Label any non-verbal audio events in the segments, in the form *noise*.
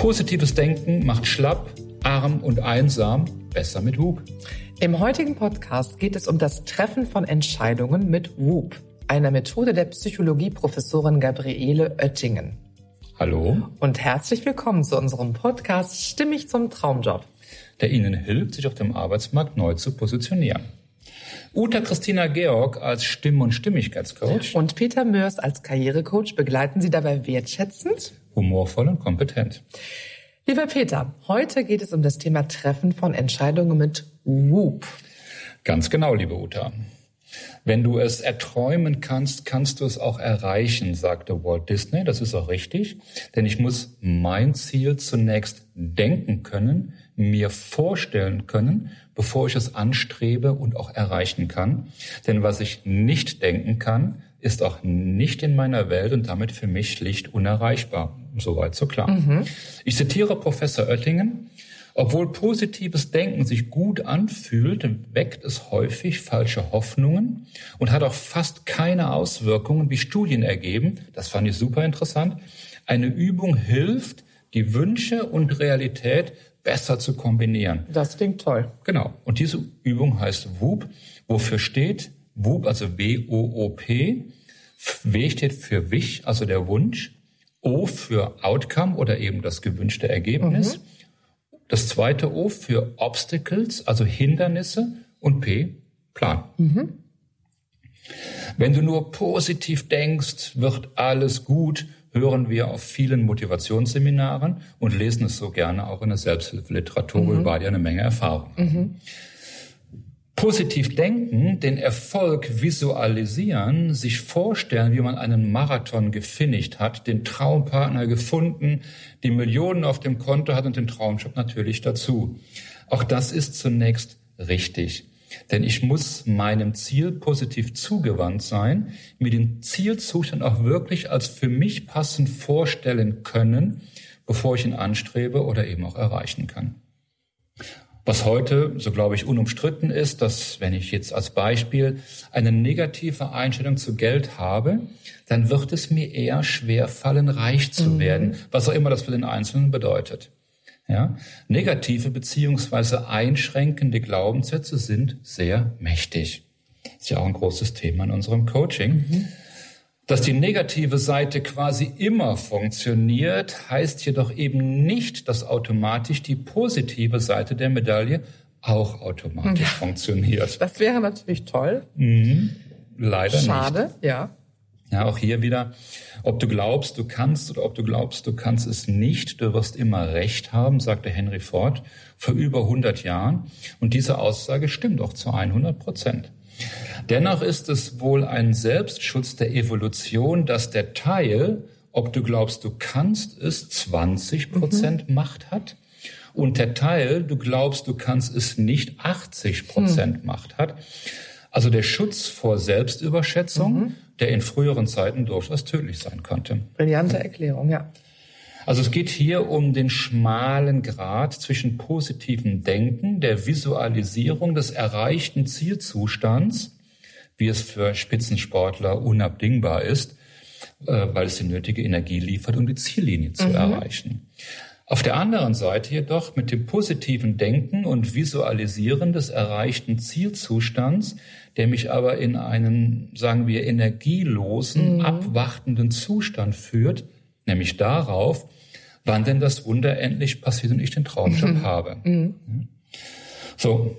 Positives Denken macht schlapp, arm und einsam besser mit Whoop. Im heutigen Podcast geht es um das Treffen von Entscheidungen mit Whoop, einer Methode der Psychologieprofessorin Gabriele Oettingen. Hallo. Und herzlich willkommen zu unserem Podcast Stimmig zum Traumjob. Der Ihnen hilft, sich auf dem Arbeitsmarkt neu zu positionieren. Uta Christina Georg als Stimm- und Stimmigkeitscoach. Und Peter Mörs als Karrierecoach begleiten Sie dabei wertschätzend, humorvoll und kompetent. Lieber Peter, heute geht es um das Thema Treffen von Entscheidungen mit Whoop. Ganz genau, liebe Uta. Wenn du es erträumen kannst, kannst du es auch erreichen, sagte Walt Disney. Das ist auch richtig, denn ich muss mein Ziel zunächst denken können, mir vorstellen können, bevor ich es anstrebe und auch erreichen kann. Denn was ich nicht denken kann, ist auch nicht in meiner Welt und damit für mich schlicht unerreichbar. Soweit so klar. Mhm. Ich zitiere Professor Oettingen. Obwohl positives Denken sich gut anfühlt, weckt es häufig falsche Hoffnungen und hat auch fast keine Auswirkungen, wie Studien ergeben. Das fand ich super interessant. Eine Übung hilft, die Wünsche und Realität besser zu kombinieren. Das klingt toll. Genau. Und diese Übung heißt WOOP. Wofür steht WOOP, also W-O-O-P. W steht für Wich, also der Wunsch. O für Outcome oder eben das gewünschte Ergebnis. Mhm. Das zweite O für Obstacles, also Hindernisse. Und P, Plan. Mhm. Wenn du nur positiv denkst, wird alles gut, hören wir auf vielen Motivationsseminaren und lesen es so gerne auch in der Selbsthilfeliteratur, mhm. wo wir beide eine Menge Erfahrung haben. Mhm. Positiv denken, den Erfolg visualisieren, sich vorstellen, wie man einen Marathon gefinisht hat, den Traumpartner gefunden, die Millionen auf dem Konto hat und den Traumjob natürlich dazu. Auch das ist zunächst richtig. Denn ich muss meinem Ziel positiv zugewandt sein, mir den Zielzustand auch wirklich als für mich passend vorstellen können, bevor ich ihn anstrebe oder eben auch erreichen kann. Was heute, so glaube ich, unumstritten ist, dass wenn ich jetzt als Beispiel eine negative Einstellung zu Geld habe, dann wird es mir eher schwer fallen, reich zu mhm. werden, was auch immer das für den Einzelnen bedeutet. Ja? Negative beziehungsweise einschränkende Glaubenssätze sind sehr mächtig. Das ist ja auch ein großes Thema in unserem Coaching. Mhm. Dass die negative Seite quasi immer funktioniert, heißt jedoch eben nicht, dass automatisch die positive Seite der Medaille auch automatisch ja. funktioniert. Das wäre natürlich toll. Mhm. Leider Schade, nicht. Schade, ja. Ja, auch hier wieder, ob du glaubst, du kannst oder ob du glaubst, du kannst es nicht, du wirst immer Recht haben, sagte Henry Ford vor über 100 Jahren. Und diese Aussage stimmt auch zu 100 Prozent. Dennoch ist es wohl ein Selbstschutz der Evolution, dass der Teil, ob du glaubst, du kannst es, 20 Prozent mhm. Macht hat und der Teil, du glaubst, du kannst es nicht, 80 Prozent mhm. Macht hat. Also der Schutz vor Selbstüberschätzung, mhm. der in früheren Zeiten durchaus tödlich sein konnte. Brillante Erklärung, ja. Also es geht hier um den schmalen Grad zwischen positivem Denken, der Visualisierung des erreichten Zielzustands, wie es für Spitzensportler unabdingbar ist, äh, weil es die nötige Energie liefert, um die Ziellinie zu mhm. erreichen. Auf der anderen Seite jedoch mit dem positiven Denken und Visualisieren des erreichten Zielzustands, der mich aber in einen, sagen wir, energielosen, mhm. abwartenden Zustand führt, nämlich darauf, wann denn das Wunder endlich passiert und ich den Traumjob mhm. habe. Mhm. So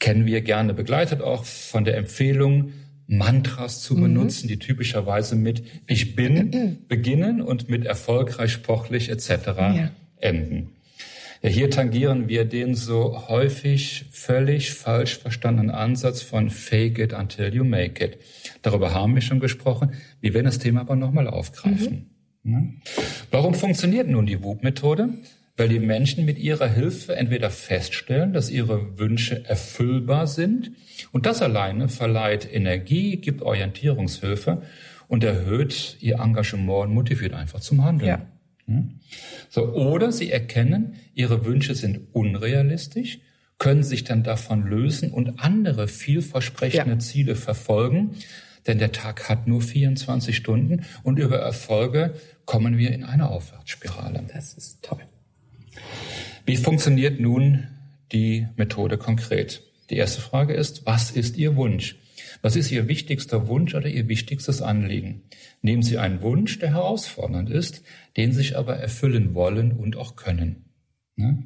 kennen wir gerne begleitet auch von der Empfehlung, Mantras zu mhm. benutzen, die typischerweise mit Ich bin *clears throat* beginnen und mit erfolgreich, sportlich etc. Ja enden. Ja, hier tangieren wir den so häufig völlig falsch verstandenen Ansatz von Fake it until you make it. Darüber haben wir schon gesprochen. Wir werden das Thema aber nochmal aufgreifen. Mhm. Ja. Warum funktioniert nun die WUP-Methode? Weil die Menschen mit ihrer Hilfe entweder feststellen, dass ihre Wünsche erfüllbar sind und das alleine verleiht Energie, gibt Orientierungshilfe und erhöht ihr Engagement und motiviert einfach zum Handeln. Ja. Hm? So, oder sie erkennen, ihre Wünsche sind unrealistisch, können sich dann davon lösen und andere vielversprechende ja. Ziele verfolgen. Denn der Tag hat nur 24 Stunden und über Erfolge kommen wir in eine Aufwärtsspirale. Das ist toll. Wie funktioniert nun die Methode konkret? Die erste Frage ist, was ist Ihr Wunsch? Was ist Ihr wichtigster Wunsch oder Ihr wichtigstes Anliegen? Nehmen Sie einen Wunsch, der herausfordernd ist, den Sie sich aber erfüllen wollen und auch können. Ne?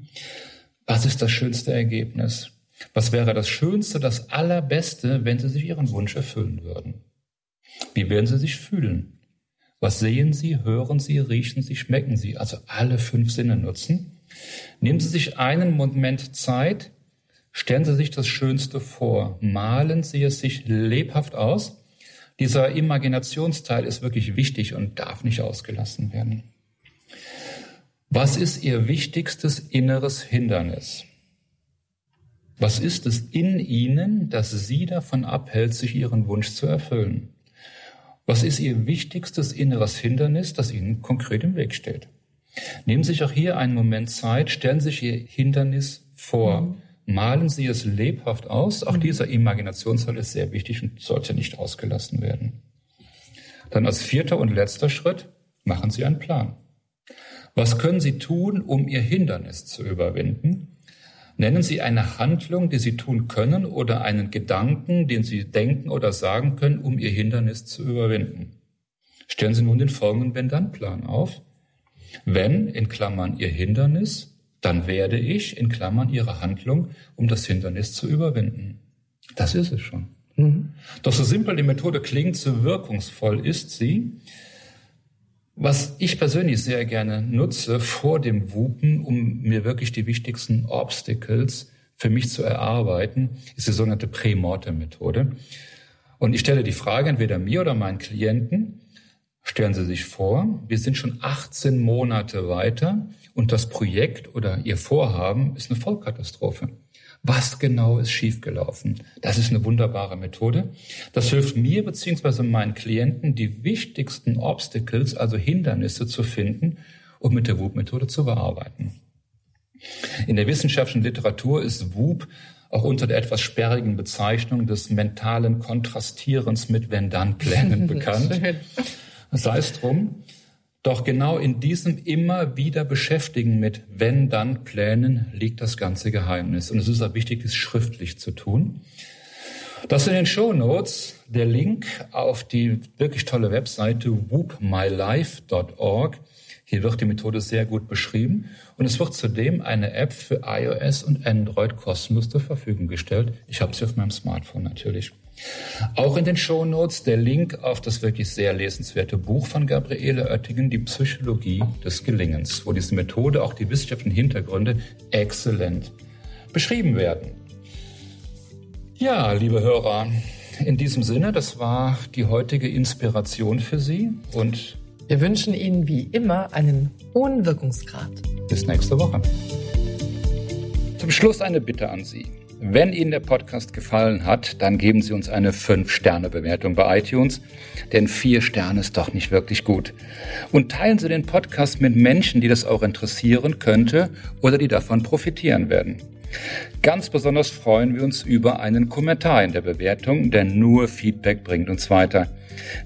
Was ist das schönste Ergebnis? Was wäre das Schönste, das Allerbeste, wenn Sie sich Ihren Wunsch erfüllen würden? Wie werden Sie sich fühlen? Was sehen Sie, hören Sie, riechen Sie, schmecken Sie? Also alle fünf Sinne nutzen. Nehmen Sie sich einen Moment Zeit, stellen Sie sich das Schönste vor, malen Sie es sich lebhaft aus. Dieser Imaginationsteil ist wirklich wichtig und darf nicht ausgelassen werden. Was ist Ihr wichtigstes inneres Hindernis? Was ist es in Ihnen, das Sie davon abhält, sich Ihren Wunsch zu erfüllen? Was ist Ihr wichtigstes inneres Hindernis, das Ihnen konkret im Weg steht? Nehmen Sie sich auch hier einen Moment Zeit, stellen Sie sich Ihr Hindernis vor. Mhm. Malen Sie es lebhaft aus. Auch mhm. dieser Imaginationsteil ist sehr wichtig und sollte nicht ausgelassen werden. Dann als vierter und letzter Schritt machen Sie einen Plan. Was können Sie tun, um Ihr Hindernis zu überwinden? Nennen Sie eine Handlung, die Sie tun können oder einen Gedanken, den Sie denken oder sagen können, um Ihr Hindernis zu überwinden. Stellen Sie nun den folgenden Wenn-Dann-Plan auf. Wenn, in Klammern, Ihr Hindernis, dann werde ich, in Klammern, Ihre Handlung, um das Hindernis zu überwinden. Das ist es schon. Mhm. Doch so simpel die Methode klingt, so wirkungsvoll ist sie, was ich persönlich sehr gerne nutze vor dem Wupen, um mir wirklich die wichtigsten Obstacles für mich zu erarbeiten, ist die sogenannte Prämortem-Methode. Und ich stelle die Frage entweder mir oder meinen Klienten, stellen Sie sich vor, wir sind schon 18 Monate weiter und das Projekt oder Ihr Vorhaben ist eine Vollkatastrophe. Was genau ist schiefgelaufen? Das ist eine wunderbare Methode. Das hilft mir beziehungsweise meinen Klienten, die wichtigsten Obstacles, also Hindernisse zu finden und mit der WUP-Methode zu bearbeiten. In der wissenschaftlichen Literatur ist WUP auch unter der etwas sperrigen Bezeichnung des mentalen Kontrastierens mit Wenn-Dann-Plänen *laughs* bekannt. Sei es drum. Doch genau in diesem immer wieder Beschäftigen mit wenn dann Plänen liegt das ganze Geheimnis. Und es ist auch wichtig, es schriftlich zu tun. Das in den Show Notes der Link auf die wirklich tolle Webseite whoopmylife.org. Hier wird die Methode sehr gut beschrieben und es wird zudem eine App für iOS und Android kostenlos zur Verfügung gestellt. Ich habe sie auf meinem Smartphone natürlich. Auch in den Show Notes der Link auf das wirklich sehr lesenswerte Buch von Gabriele Oettingen, Die Psychologie des Gelingens, wo diese Methode, auch die wissenschaftlichen Hintergründe exzellent beschrieben werden. Ja, liebe Hörer, in diesem Sinne, das war die heutige Inspiration für Sie und wir wünschen Ihnen wie immer einen hohen Wirkungsgrad. Bis nächste Woche. Zum Schluss eine Bitte an Sie. Wenn Ihnen der Podcast gefallen hat, dann geben Sie uns eine 5-Sterne-Bewertung bei iTunes, denn 4 Sterne ist doch nicht wirklich gut. Und teilen Sie den Podcast mit Menschen, die das auch interessieren könnte oder die davon profitieren werden. Ganz besonders freuen wir uns über einen Kommentar in der Bewertung, denn nur Feedback bringt uns weiter.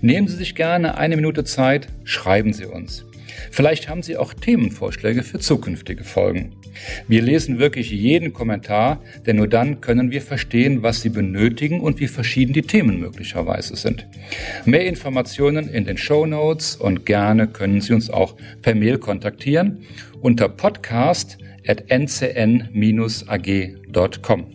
Nehmen Sie sich gerne eine Minute Zeit, schreiben Sie uns. Vielleicht haben Sie auch Themenvorschläge für zukünftige Folgen. Wir lesen wirklich jeden Kommentar, denn nur dann können wir verstehen, was Sie benötigen und wie verschieden die Themen möglicherweise sind. Mehr Informationen in den Show Notes und gerne können Sie uns auch per Mail kontaktieren unter podcast.ncn-ag.com.